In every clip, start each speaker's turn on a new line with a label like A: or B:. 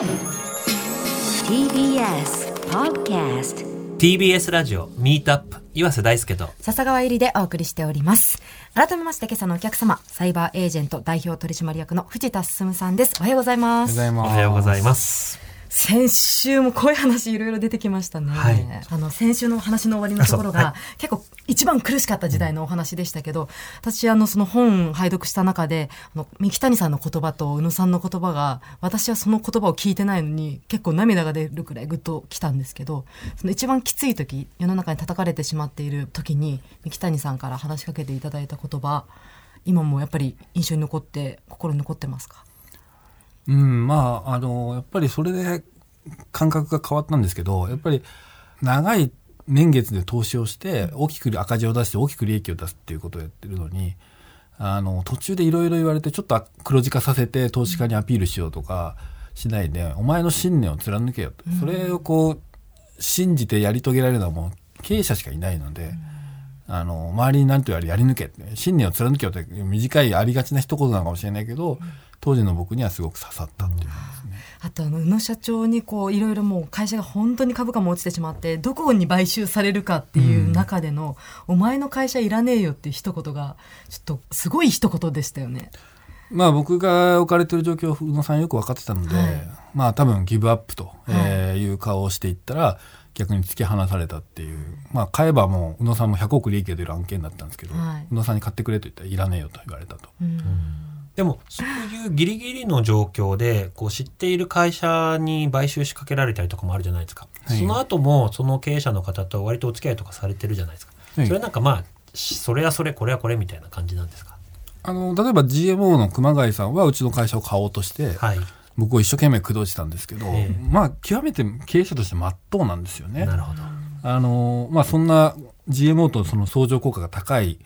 A: TBS Podcast
B: TBS ラジオミートアップ岩瀬大輔と
C: 笹川入りでお送りしております。改めまして今朝のお客様、サイバーエージェント代表取締役の藤田進さんです。おはようございます。
B: おはようございます
C: 先週もこういう話いろいろ出てきましたね。
B: はい。
C: あの、先週の話の終わりのところが、
B: は
C: 結構一番苦しかった時代のお話でしたけど、私あの、その本拝読した中で、あの、三木谷さんの言葉と宇野さんの言葉が、私はその言葉を聞いてないのに、結構涙が出るくらいぐっときたんですけど、その一番きつい時、世の中に叩かれてしまっている時に、三木谷さんから話しかけていただいた言葉、今もやっぱり印象に残って、心に残ってますか？
D: うん、まあ、あの、やっぱりそれで感覚が変わったんですけど、やっぱり長い年月で投資をして、大きく赤字を出して大きく利益を出すっていうことをやってるのに、あの、途中でいろいろ言われて、ちょっと黒字化させて投資家にアピールしようとかしないで、お前の信念を貫けよと。それをこう、信じてやり遂げられるのはもう経営者しかいないので、あの、周りに何と言われやり抜け信念を貫けよって短いありがちな一言なのかもしれないけど、当時の僕にはすごく刺さったっていう。
C: あとあの宇野社長にこういろいろもう会社が本当に株価も落ちてしまってどこに買収されるかっていう中での、お前の会社いらねえよっていう一言がちょっとすごい一言でしたよね。
D: まあ僕が置かれてる状況を宇野さんよく分かってたので、
C: はい
D: まあ多分ギブアップと、えーいう顔をしていったら逆に突き放されたっていう。まあ買えばもう宇野さんも100億利益が出る案件だったんですけど、
C: はい。
D: 宇野さんに買ってくれと言ったらいらねえよと言われたと。
B: でもそういうギリギリの状況でこう知っている会社に買収しかけられたりとかもあるじゃないですか、
D: はい。
B: その後もその経営者の方と割とお付き合いとかされてるじゃないですか、
D: はい。
B: それなんかまあしそれはそれこれはこれみたいな感じなんですか？
D: あの例えば GMO の熊谷さんはうちの会社を買おうとして、
B: はい
D: 僕を一生懸命駆動したんですけど、
B: ええ
D: まあ極めて経営者として真っ当なんですよね。
B: なるほど
D: あのまあそんな GMO とその相乗効果が高い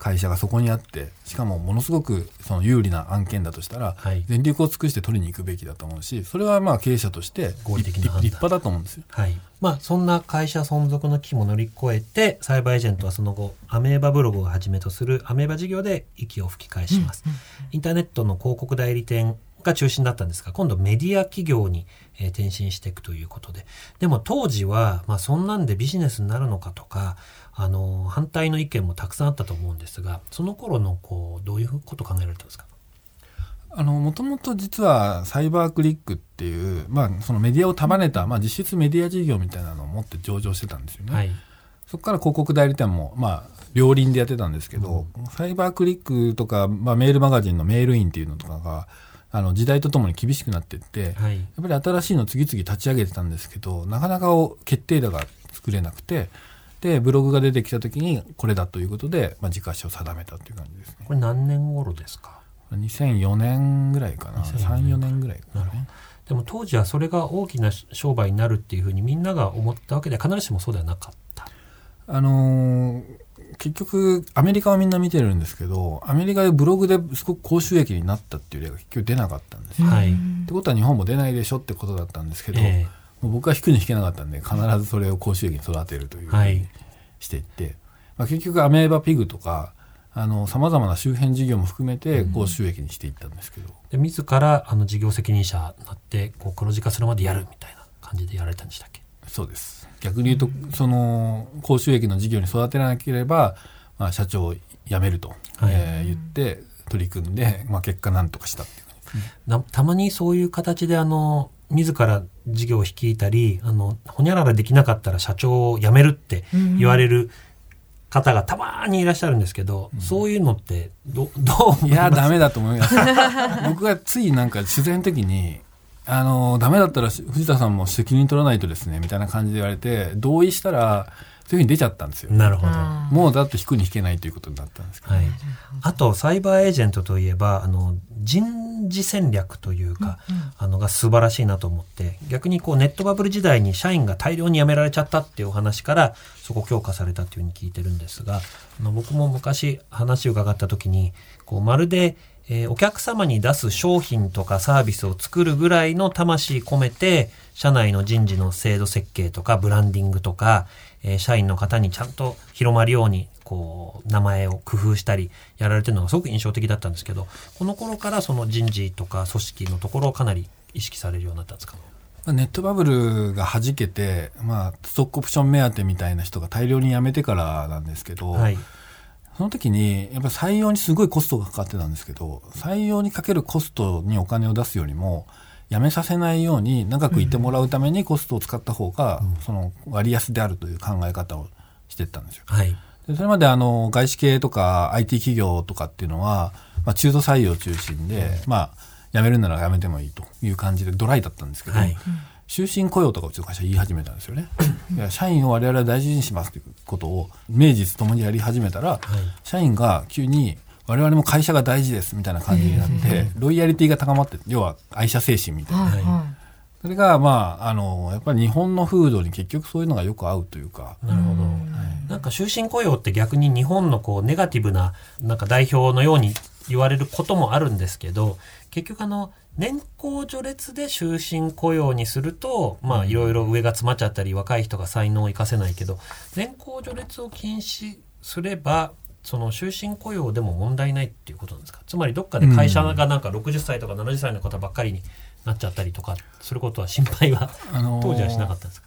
D: 会社がそこにあってしかもものすごくその有利な案件だとしたら、
B: はい
D: 全力を尽くして取りに行くべきだと思うしそれはまあ経営者として
B: 合理的な判断
D: 立派だと思うんですよ。
B: はい。まあ、そんな会社存続の危機も乗り越えて、サイバーエージェントはその後、アメーバブログをはじめとするアメーバ事業で息を吹き返します。インターネットの広告代理店が中心だったんですが、今度メディア企業に、えー転身していくということで。でも当時は、まあ、そんなんでビジネスになるのかとか、あの、反対の意見もたくさんあったと思うんですが、その頃の、こう、どういうことを考えられたんですか？
D: あのもともと実はサイバークリックっていう、まあ、そのメディアを束ねた、まあ、実質メディア事業みたいなのを持って上場してたんですよね。
B: はい。
D: そこから広告代理店も、まあ、両輪でやってたんですけど、サイバークリックとか、まあ、メールマガジンのメールインっていうのとかが、あの時代とともに厳しくなっていって、
B: はい。
D: やっぱり新しいのを次々立ち上げてたんですけど、なかなかを決定打が作れなくて、で、ブログが出てきた時にこれだということで、まあ、軸足を定めたという感じですね。
B: これ何年頃ですか
D: ？2004年ぐらいかな。
B: 2004
D: 3、4年ぐらいかな、ね。
B: でも当時はそれが大きな商売になるっていうふうにみんなが思ったわけで必ずしもそうではなかった。
D: あのー結局、アメリカはみんな見てるんですけど、アメリカでブログですごく高収益になったっていう例が結局出なかったんですよ。
B: はい。
D: ってことは日本も出ないでしょってことだったんですけど、
B: え
D: もう僕は引くに引けなかったんで必ずそれを高収益に育てるというふう
B: はい。
D: にしていって、まあ、結局アメーバピグとかさまざまな周辺事業も含めて高収益にしていったんですけど、
B: で自らあの事業責任者になってこう黒字化するまでやるみたいな感じでやられたんでしたっけ？
D: そうです逆に言うとその高収益の事業に育てなければ、まあ、社長を辞めると、
B: はい。
D: えー言って取り組んで、まあ、結果なんとかしたっていう。
B: たまにそういう形であの自ら事業を率いたりあのほにゃららできなかったら社長を辞めるって言われる方がたまにいらっしゃるんですけど、そういうのってどどう思
D: いや、
B: います
D: ダメだと思います。僕がついなんか取材の時に、あの、ダメだったら藤田さんも責任取らないとですね、みたいな感じで言われて、同意したら、そういうふうに出ちゃったんですよ。
B: なるほど。
C: あ
D: もうだって引くに引けないということになったんですけど、
B: はい、あとサイバーエージェントといえばあの人事戦略というか、あのが素晴らしいなと思って逆にこうネットバブル時代に社員が大量に辞められちゃったっていうお話からそこ強化されたっていうふうに聞いてるんですがあの僕も昔話を伺った時にこうまるでえーお客様に出す商品とかサービスを作るぐらいの魂込めて社内の人事の制度設計とかブランディングとか、えー社員の方にちゃんと広まるようにこう名前を工夫したりやられてるのがすごく印象的だったんですけどこの頃からその人事とか組織のところをかなり意識されるようになったんですか？
D: ネットバブルが弾けて、まあ、ストックオプション目当てみたいな人が大量に辞めてからなんですけど、
B: はい
D: その時にやっぱり採用にすごいコストがかかってたんですけど採用にかけるコストにお金を出すよりも辞めさせないように長くいてもらうためにコストを使った方が、その割安であるという考え方をしてったんですよ。
B: はい。
D: でそれまであの外資系とか IT 企業とかっていうのは、まあ、中途採用中心で、まあ、辞めるなら辞めてもいいという感じでドライだったんですけど、
B: はい
D: 終身雇用とかうちの会社言い始めたんですよね。いや社員を我々は大事にしますということを名実ともにやり始めたら、社員が急に我々も会社が大事ですみたいな感じになって、ロイヤリティが高まって要は愛社精神みたいな。
C: はいは
D: それがまああのやっぱり日本の風土に結局そういうのがよく合うというか。
B: なるほど。なんか終身雇用って逆に日本のこうネガティブななんか代表のように言われることもあるんですけど、結局あの年功序列で終身雇用にすると、まあいろいろ上が詰まっちゃったり若い人が才能を生かせないけど、年功序列を禁止すれば、その終身雇用でも問題ないっていうことなんですか？つまりどっかで会社がなんか60歳とか70歳の方ばっかりになっちゃったりとかすることは心配は
D: あのー
B: 当時はしなかったんですか、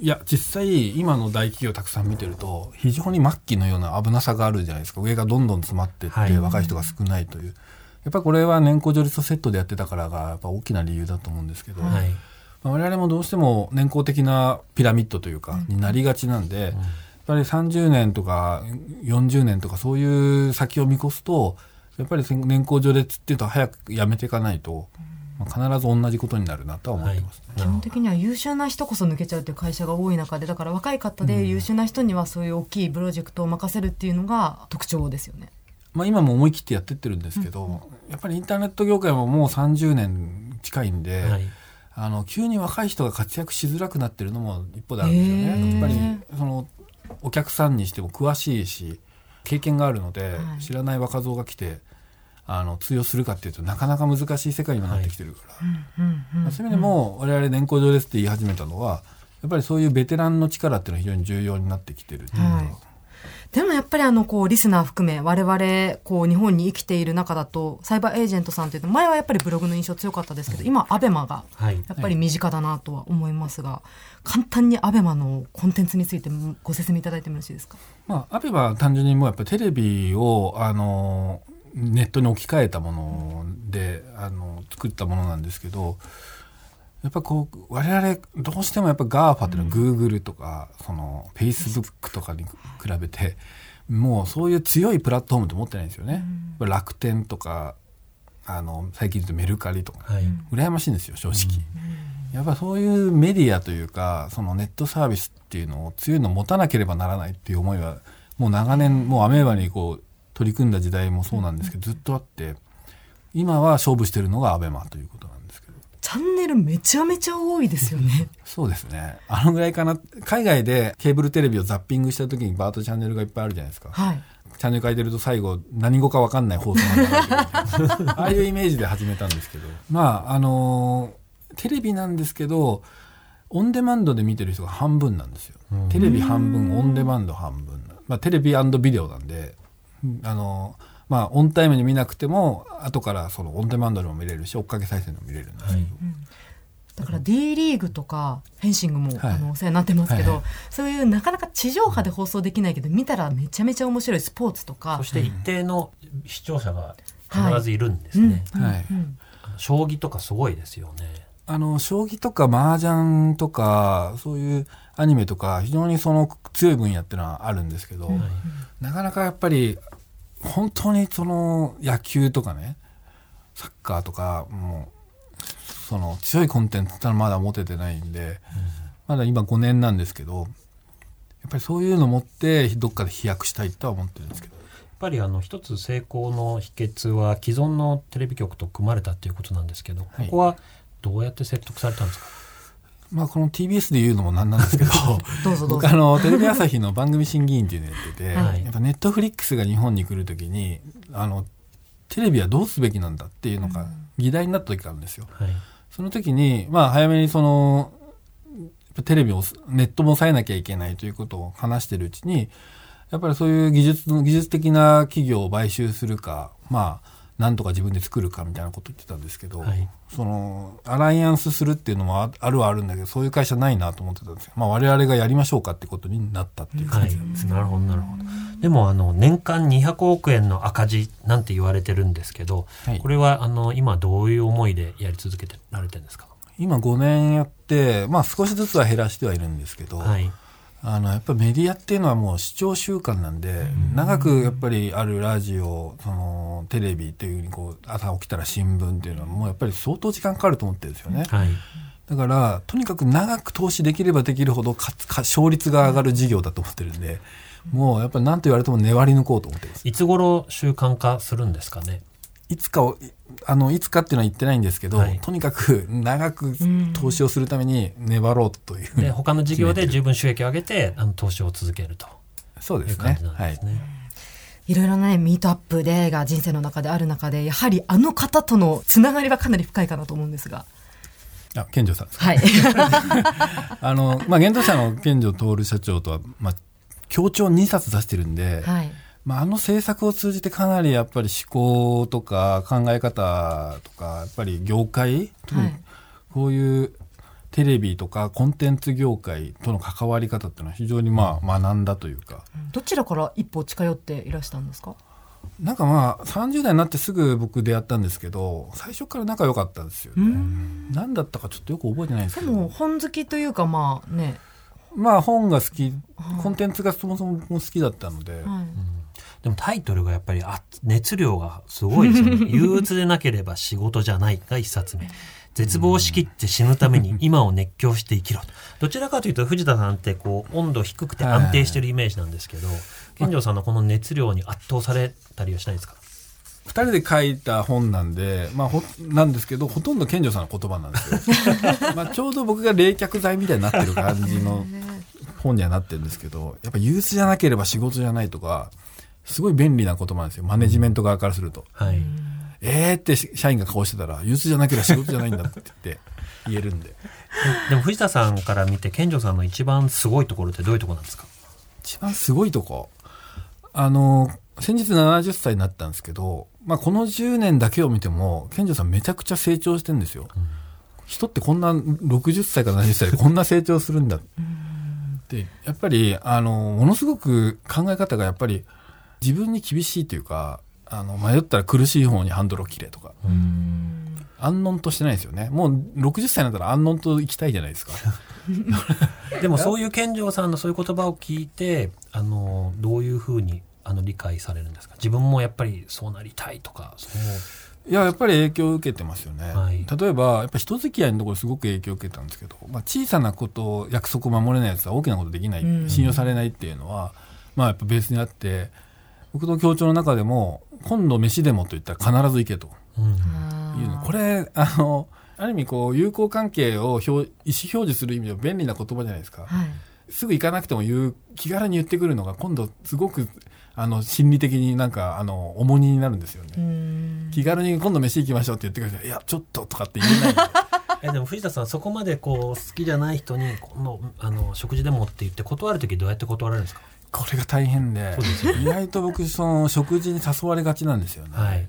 D: いや実際今の大企業たくさん見てると非常に末期のような危なさがあるじゃないですか。上がどんどん詰まってって、
B: はい。
D: 若い人が少ないというやっぱりこれは年功序列とセットでやってたからがやっぱ大きな理由だと思うんですけど、
B: はい。
D: まあ我々もどうしても年功的なピラミッドというかになりがちなんで、やっぱり30年とか40年とかそういう先を見越すとやっぱり年功序列っていうと早くやめていかないと、まあ必ず同じことになるなとは思ってますね。
C: 基本的には優秀な人こそ抜けちゃうという会社が多い中でだから若い方で優秀な人にはそういう大きいプロジェクトを任せるっていうのが特徴ですよね。
D: まあ、今も思い切ってやってってるんですけど、やっぱりインターネット業界ももう30年近いんで、
B: はい。
D: あの急に若い人が活躍しづらくなってるのも一方であるん。ですよね。やっぱりそのお客さんにしても詳しいし経験があるので、
C: はい。
D: 知らない若造が来てあの通用するかっていうとなかなか難しい世界にもなってきてるから、
C: うんうん
D: まあそういう意味でも我々年功序列って言い始めたのはやっぱりそういうベテランの力っていうのは非常に重要になってきてるっていうか、
C: はいでもやっぱりあのこうリスナー含め我々こう日本に生きている中だとサイバーエージェントさんというと前はやっぱりブログの印象強かったですけど今アベマが
B: はい。
C: やっぱり身近だなとは思いますが簡単にアベマのコンテンツについてご説明いただいてもよろしいですか？
D: まあ、アベマは単純にもうやっぱりテレビをあのネットに置き換えたものであの作ったものなんですけどやっぱこう我々どうしてもやっぱ GAFA っていうのは Google とか、その Facebook とかに比べてもうそういう強いプラットフォームと思ってないんですよね。楽天とかあの最近言うとメルカリとか、
B: はい。
D: 羨ましいんですよ正直、やっぱそういうメディアというかそのネットサービスっていうのを強いのを持たなければならないっていう思いはもう長年もうアメーバにこう取り組んだ時代もそうなんですけどずっとあって今は勝負してるのがアベマということなんですけど
C: チャンネルめちゃめちゃ多いですよね。
D: そうですね。あのぐらいかな。海外でケーブルテレビをザッピングした時にバーッとチャンネルがいっぱいあるじゃないですか。
C: はい。
D: チャンネル変えてると最後何語か分かんない放送なんだああいうイメージで始めたんですけど。まああのーテレビなんですけどオンデマンドで見てる人が半分なんですよ、テレビ半分オンデマンド半分。まあ、テレビビデオなんでうんあのーまあオンタイムに見なくても後からそのオンデマンドでも見れるし追っかけ再生でも見れるんですけど、
B: はい。
C: だから D リーグとかフェンシングも、
D: はい。
C: あのお世話になってますけど、
D: はい。は
C: そういうなかなか地上波で放送できないけど見たらめちゃめちゃ面白いスポーツとか。
B: そして一定の視聴者が必ずいるんですね。
D: はい
C: うん
B: 将棋とかすごいですよね。
D: あの将棋とか麻雀とかそういうアニメとか非常にその強い分野っていうのはあるんですけど、
B: はい
D: なかなかやっぱり本当にその野球とかねサッカーとかもうその強いコンテンツってのはまだ持ててないんで、まだ今5年なんですけどやっぱりそういうの持ってどっかで飛躍したいとは思ってるんですけど。
B: やっぱりあの一つ成功の秘訣は既存のテレビ局と組まれたっていうことなんですけど、
D: はい。
B: ここはどうやって説得されたんですか？
D: まあこの TBS で言うのもなんなんですけど 僕あのテレビ朝日の番組審議員っていうのやってて、
B: はい
D: やっぱネットフリックスが日本に来る時にあのテレビはどうすべきなんだっていうのが議題になった時があるんですよ。
B: はい。
D: その時に、まあ、早めにその、テレビを、ネットも抑えなきゃいけないということを話してるうちに、やっぱりそういう技術の、技術的な企業を買収するか、まあ、なんとか自分で作るかみたいなこと言ってたんですけど、
B: はい。
D: そのアライアンスするっていうのもああるはあるんだけどそういう会社ないなと思ってたんですよ、まあ、我々がやりましょうかってことになったっていう
B: はい
D: 感じなんです、、
B: なるほどなるほど。でもあの年間200億円の赤字なんて言われてるんですけど、
D: はい。
B: これはあの今どういう思いでやり続けてられてるんですか？
D: 今5年やって、まあ、少しずつは減らしてはいるんですけど、
B: はい
D: あのやっぱりメディアっていうのはもう視聴習慣なんで、長くやっぱりあるラジオそのテレビっていうふうにこう朝起きたら新聞っていうのはもうやっぱり相当時間かかると思ってるんですよね。
B: はい
D: だからとにかく長く投資できればできるほど勝率が上がる事業だと思ってるんで、もうやっぱり何と言われても粘り抜こうと思ってるんです。
B: いつ頃習慣化するんですかね？
D: いつかをいあのいつかっていうのは言ってないんですけど、
B: はい
D: とにかく長く投資をするために粘ろうという
B: で他の事業で十分収益を上げてあの投資を続けると
D: そうですね
B: いう感じなん
D: はい
B: ですね。
C: いろいろなね、ミートアップデーが人生の中である中で、やはりあの方とのつながりはかなり深いかなと思うんですが。
D: あ健丈さんですか？
C: はい。
D: あの、まあ、現当社の健丈徹社長とは、まあ、協調2冊出してるんで、
C: はい。
D: まあ、あの政策を通じてかなりやっぱり思考とか考え方とか、やっぱり業界、
C: はい
D: こういうテレビとかコンテンツ業界との関わり方っていうのは非常にまあ学んだというか、
C: どちらから一歩近寄っていらしたんですか？
D: なんかまあ30代になってすぐ僕出会ったんですけど、最初から仲良かったんですよね。何だったかちょっとよく覚えてないんですけど。
C: でも、本好きというか、まあね。
D: まあ本が好き、コンテンツがそもそも好きだったので、
C: はい。
B: でもタイトルがやっぱりあ熱量がすごいですよね。憂鬱でなければ仕事じゃないが一冊目。絶望しきって死ぬために今を熱狂して生きろ。どちらかというと藤田さんってこう温度低くて安定してるイメージなんですけど、健丈さんのこの熱量に圧倒されたりはしないですか？
D: 二人で書いた本なんで、まあ、ほなんですけどほとんど健丈さんの言葉なんですよ まあちょうど僕が冷却剤みたいになってる感じの本にはなってるんですけどやっぱ憂鬱じゃなければ仕事じゃないとかすごい便利な言葉なんですよ。マネジメント側からすると。
B: はい。
D: えーって社員が顔してたら憂鬱じゃなければ仕事じゃないんだって言って言えるんで。
B: でも藤田さんから見て健丈さんの一番すごいところってどういうところなんですか？
D: 一番すごいとこ。あの先日70歳になったんですけど、まあ、この10年だけを見ても健丈さんめちゃくちゃ成長してるんですよ、人ってこんな60歳から70歳でこんな成長するんだでやっぱりあのものすごく考え方がやっぱり自分に厳しいというかあの迷ったら苦しい方にハンドルを切れとか。安穏としてないですよね。もう60歳になったら安穏と生きたいじゃないですか。
B: でもそういう健丈さんのそういう言葉を聞いてあのどういうふうにあの理解されるんですか？自分もやっぱりそうなりたいとかそう。
D: いややっぱり影響を受けてますよね、
B: はい。
D: 例えばやっぱ人付き合いのところすごく影響を受けたんですけど、まあ、小さなこと約束を守れないやつは大きなことできない、
C: うん。
D: 信用されないっていうのは、まあ、やっぱベースにあって僕の協調の中でも今度飯でもと言ったら必ず行けと
B: うん
D: いうのこれあのある意味こう友好関係を表意思表示する意味では便利な言葉じゃないですか、
C: はい。
D: すぐ行かなくても言う気軽に言ってくるのが今度すごくあの心理的になんかあの重荷になるんですよね。
C: うん。
D: 気軽に今度飯行きましょうって言ってくれて、いや、ちょっととかって言えないんで。
B: えでも藤田さんそこまでこう好きじゃない人にこのあの食事でもって言って断る時どうやって断られるんですか？
D: これが大変で意外と僕、その食事に誘われがちなんですよね。
B: はい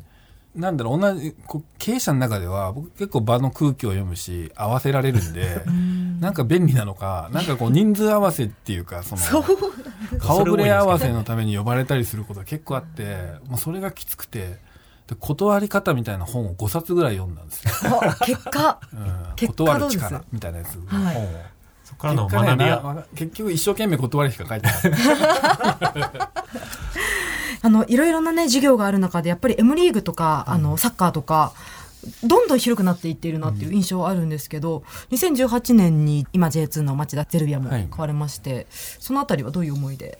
D: なんだろう、同じ、こう経営者の中では、僕結構場の空気を読むし、合わせられるんで、なんか便利なのか、なんかこう人数合わせっていうか、その、顔ぶれ合わせのために呼ばれたりすることが結構あって、もうそれがきつくて、で断り方みたいな本を5冊ぐらい読んだんですよ。
C: あ結果。
D: うん
C: 結果
D: 断る力みたいなやつ、
C: はい
D: 本を。
B: そこからの学び
D: 結局一生懸命断りしか書いてない。
C: あの、いろいろなね、授業がある中で、やっぱり M リーグとか、あの、サッカーとか、どんどん広くなっていっているなっていう印象はあるんですけど、2018年に今 J2 の町田ゼルビアも
D: はい。
C: 買われまして、そのあたりはどういう思いで？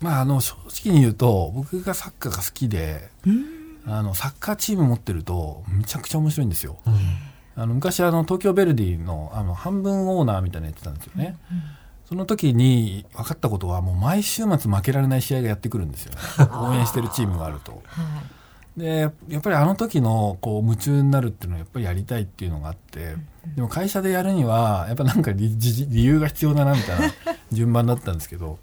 D: まああの正直に言うと僕がサッカーが好きで、あのサッカーチーム持ってるとめちゃくちゃ面白いんですよ。あの昔あの東京ヴェルディのあの半分オーナーみたいなのやってたんですよね。その時に分かったことはもう毎週末負けられない試合がやってくるんですよね。応援してるチームがあると。
C: はい。
D: でやっぱりあの時のこう夢中になるっていうのはやっぱりやりたいっていうのがあってでも会社でやるにはやっぱなんか理由が必要だなみたいな順番だったんですけどやっ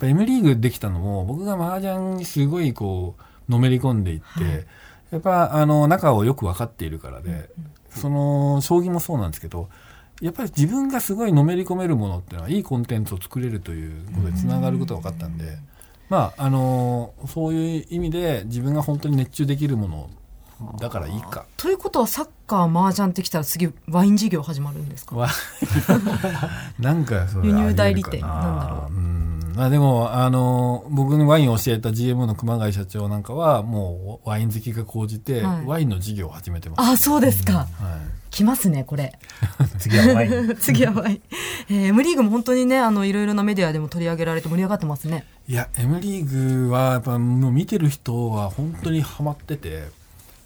D: ぱ M リーグできたのも僕が麻雀にすごいこうのめり込んでいって、やっぱあの中をよく分かっているからで、その将棋もそうなんですけどやっぱり自分がすごいのめり込めるものっていうのはいいコンテンツを作れるということでつながることが分かったんで、まああのそういう意味で自分が本当に熱中できるものだからいいか。
C: ということはサッカー麻雀ってきたら次ワイン事業始まるんですか？
D: わ なんか
C: 輸入代理店なんだろう。
D: うあでもあの僕にワインを教えた GM の熊谷社長なんかはもうワイン好きが高じて、
C: はい。
D: ワインの事業を始めてます、
C: あそうですか、
D: はい。
C: 来ますねこれ。
B: 次はワイン。
C: 次はワイン、えー M リーグも本当にねあのいろいろなメディアでも取り上げられて盛り上がってますね。
D: いや M リーグはやっぱもう見てる人は本当にハマっててやっ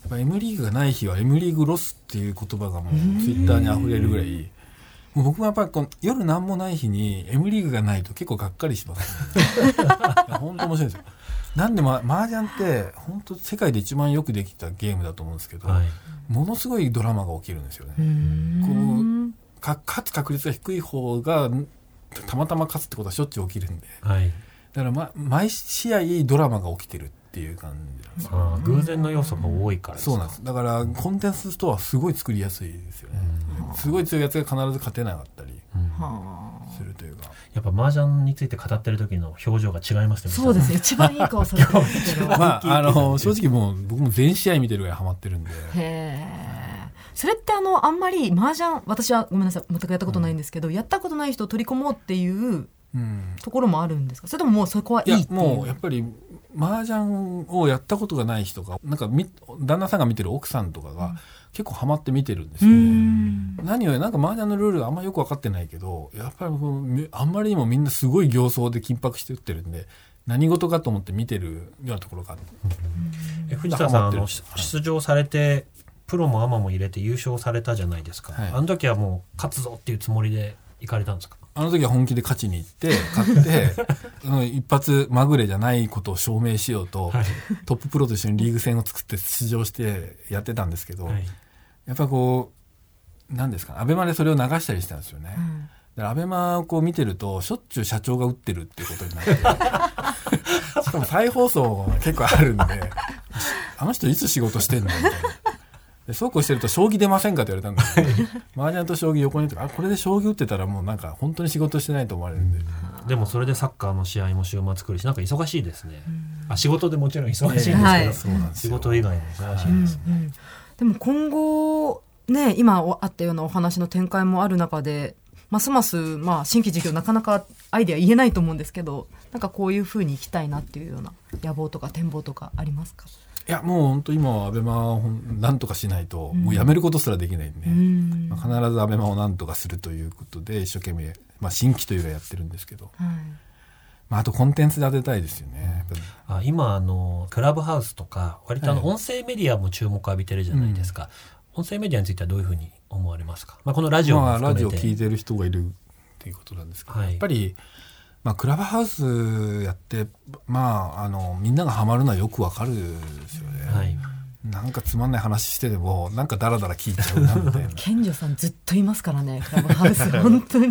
D: ぱ M リーグがない日は M リーグロスっていう言葉がもうツイッターに溢れるぐらい僕もやっぱりこの夜何もない日に M リーグがないと結構がっかりします、ね、本当面白いですよ。なんでま麻雀って本当世界で一番よくできたゲームだと思うんですけど、
B: はい。
D: ものすごいドラマが起きるんですよね、
C: うん。
D: か勝つ確率が低い方がたまたま勝つってことはしょっちゅう起きるんで。
B: はい。
D: だから、ま、毎試合ドラマが起きてるっていう感じなんですよ。
B: あー偶然の要素が多いからですか。
D: そうなんです。だからコンテンツとはすごい作りやすいですよね、すごい強いやつが必ず勝てなかったり
C: はあ
D: するというか。
B: やっぱ麻雀について語ってる時の表情が違いますね。
C: そうですね。一番いい顔されてますけど。
D: まああの正直もう僕も全試合見てるぐらいハマってるんで。
C: へえそれってあのあんまり麻雀私はごめんなさい。全くやったことないんですけど、やったことない人を取り込もうっていう
D: うん
C: ところもあるんですか？それとももうそこはい
D: い
C: っていう？
D: もうやっぱり麻雀をやったことがない人がなんかみ旦那さんが見てる奥さんとかが結構ハマって見てるんです
C: う
D: よね、
C: ん。
D: 何よりなんか麻雀のルールがあんまよく分かってないけどやっぱりあんまりにもみんなすごい形相で緊迫して打ってるんで何事かと思って見てるようなところがあって
B: え藤田さんあの出場されてプロもアマも入れて優勝されたじゃないですか、
D: はい。
B: あの時はもう勝つぞっていうつもりで行かれたんですか？
D: あの時は本気で勝ちに行って勝って うん一発まぐれじゃないことを証明しようと、
B: はい。
D: トッププロと一緒にリーグ戦を作って出場してやってたんですけど、
B: はい。
D: やっぱこう何ですかアベマでそれを流したりしたんですよね。
C: うん。
D: だからアベマをこう見てるとしょっちゅう社長が打ってるっていうことになって しかも再放送が結構あるんであの人いつ仕事してんのみたいなでそうこうしてると将棋出ませんかって言われたんですよ 麻雀と将棋横にいてあこれで将棋打ってたらもうなんか本当に仕事してないと思われるんで、
B: でもそれでサッカーの試合も週末来るしなんか忙しいですね、あ仕事でもちろん忙しいんですけど、
C: はい。
D: そうなんですよ。
B: 仕事以外も忙しい
C: うん
B: です、
C: うんでも今後ね今おあったようなお話の展開もある中でますます、まあ、新規事業なかなかアイデア言えないと思うんですけどなんかこういうふうにいきたいなっていうような野望とか展望とかありますか、
D: いやもう本当今はアベマをなんとかしないと、もうやめることすらできないんで、
C: うん。
D: まあ、必ずアベマをなんとかするということで一生懸命、まあ、新規というかやってるんですけど、
C: はい。
D: まあ、あとコンテンツで当てたいですよね。
B: あ今あのクラブハウスとか割とあの
D: はい。
B: 音声メディアも注目を浴びてるじゃないですか、音声メディアについてはどういうふうに思われますか、まあ、このラジオも
D: まあ、ラ
B: 含めて、
D: ジオ聞いてる人がいるっていうことなんですけど、
B: はい。
D: やっぱり、まあ、クラブハウスやって、まあ、あのみんながハマるのはよくわかるですよね。
B: はい、
D: なんかつまんない話してでもなんかダラダラ聞いちゃうなみたいな。
C: 健女さんずっといますからねクラブハウス。本当に。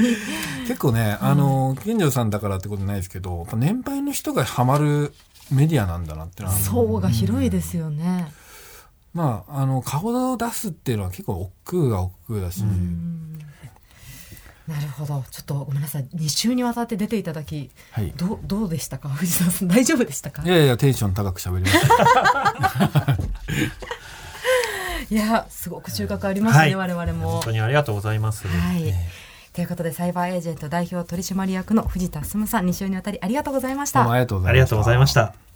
D: 結構ねあの健丈さんだからってことないですけど年配の人がハマるメディアなんだなってのは。
C: 層が広いですよね、
D: まああの顔を出すっていうのは結構億劫が億劫だし、
C: なるほど。ちょっとごめんなさい。2週にわたって出ていただき
D: はい。
C: どうどうでしたか？藤田さん大丈夫でしたか？
D: いやいやテンション高く喋りました。
C: いやすごく収穫ありましたね、
B: はい。
C: 我々も。
B: 本当にありがとうございます、
C: はい。
B: え
C: ということでサイバーエージェント代表取締役の藤田進さん2週にわたりありがとうございました。
D: どうもありがとうございました。
B: ーありがとうございました